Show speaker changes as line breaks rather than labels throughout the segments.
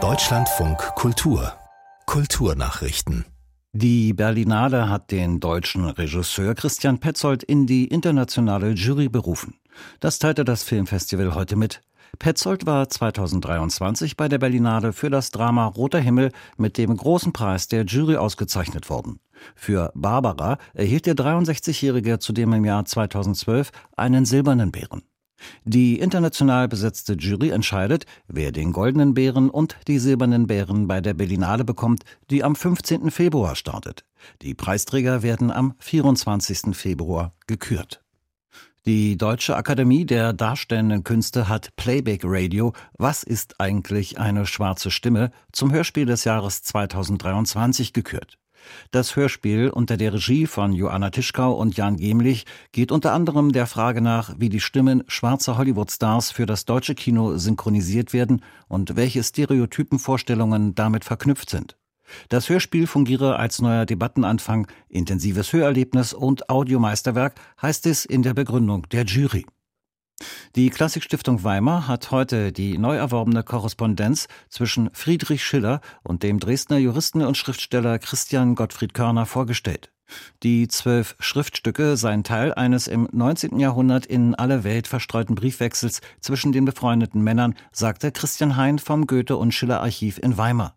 Deutschlandfunk Kultur Kulturnachrichten
die Berlinale hat den deutschen Regisseur Christian Petzold in die internationale Jury berufen. Das teilte das Filmfestival heute mit. Petzold war 2023 bei der Berlinale für das Drama Roter Himmel mit dem großen Preis der Jury ausgezeichnet worden. Für Barbara erhielt der 63-Jährige zudem im Jahr 2012 einen silbernen Bären. Die international besetzte Jury entscheidet, wer den goldenen Bären und die silbernen Bären bei der Berlinale bekommt, die am 15. Februar startet. Die Preisträger werden am 24. Februar gekürt. Die Deutsche Akademie der Darstellenden Künste hat Playback Radio Was ist eigentlich eine schwarze Stimme zum Hörspiel des Jahres 2023 gekürt. Das Hörspiel unter der Regie von Joanna Tischkau und Jan Gemlich geht unter anderem der Frage nach, wie die Stimmen schwarzer Hollywood-Stars für das deutsche Kino synchronisiert werden und welche Stereotypenvorstellungen damit verknüpft sind. Das Hörspiel fungiere als neuer Debattenanfang, intensives Hörerlebnis und Audiomeisterwerk, heißt es in der Begründung der Jury. Die Klassikstiftung Weimar hat heute die neu erworbene Korrespondenz zwischen Friedrich Schiller und dem Dresdner Juristen und Schriftsteller Christian Gottfried Körner vorgestellt. Die zwölf Schriftstücke seien Teil eines im 19. Jahrhundert in alle Welt verstreuten Briefwechsels zwischen den befreundeten Männern, sagte Christian Hein vom Goethe- und Schiller-Archiv in Weimar.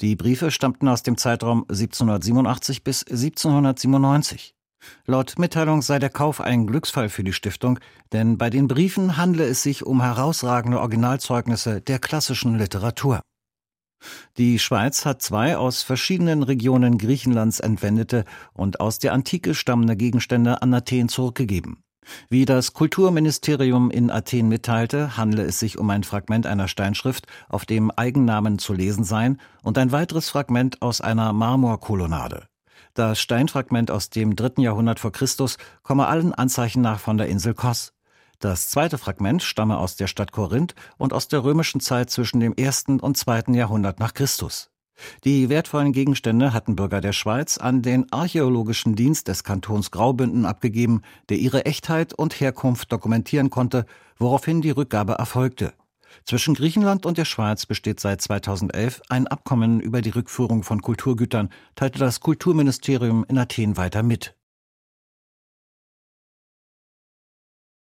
Die Briefe stammten aus dem Zeitraum 1787 bis 1797. Laut Mitteilung sei der Kauf ein Glücksfall für die Stiftung, denn bei den Briefen handle es sich um herausragende Originalzeugnisse der klassischen Literatur. Die Schweiz hat zwei aus verschiedenen Regionen Griechenlands entwendete und aus der Antike stammende Gegenstände an Athen zurückgegeben. Wie das Kulturministerium in Athen mitteilte, handle es sich um ein Fragment einer Steinschrift, auf dem Eigennamen zu lesen seien, und ein weiteres Fragment aus einer Marmorkolonnade. Das Steinfragment aus dem dritten Jahrhundert vor Christus komme allen Anzeichen nach von der Insel Kos. Das zweite Fragment stamme aus der Stadt Korinth und aus der römischen Zeit zwischen dem ersten und zweiten Jahrhundert nach Christus. Die wertvollen Gegenstände hatten Bürger der Schweiz an den Archäologischen Dienst des Kantons Graubünden abgegeben, der ihre Echtheit und Herkunft dokumentieren konnte, woraufhin die Rückgabe erfolgte. Zwischen Griechenland und der Schweiz besteht seit 2011 ein Abkommen über die Rückführung von Kulturgütern, teilte das Kulturministerium in Athen weiter mit.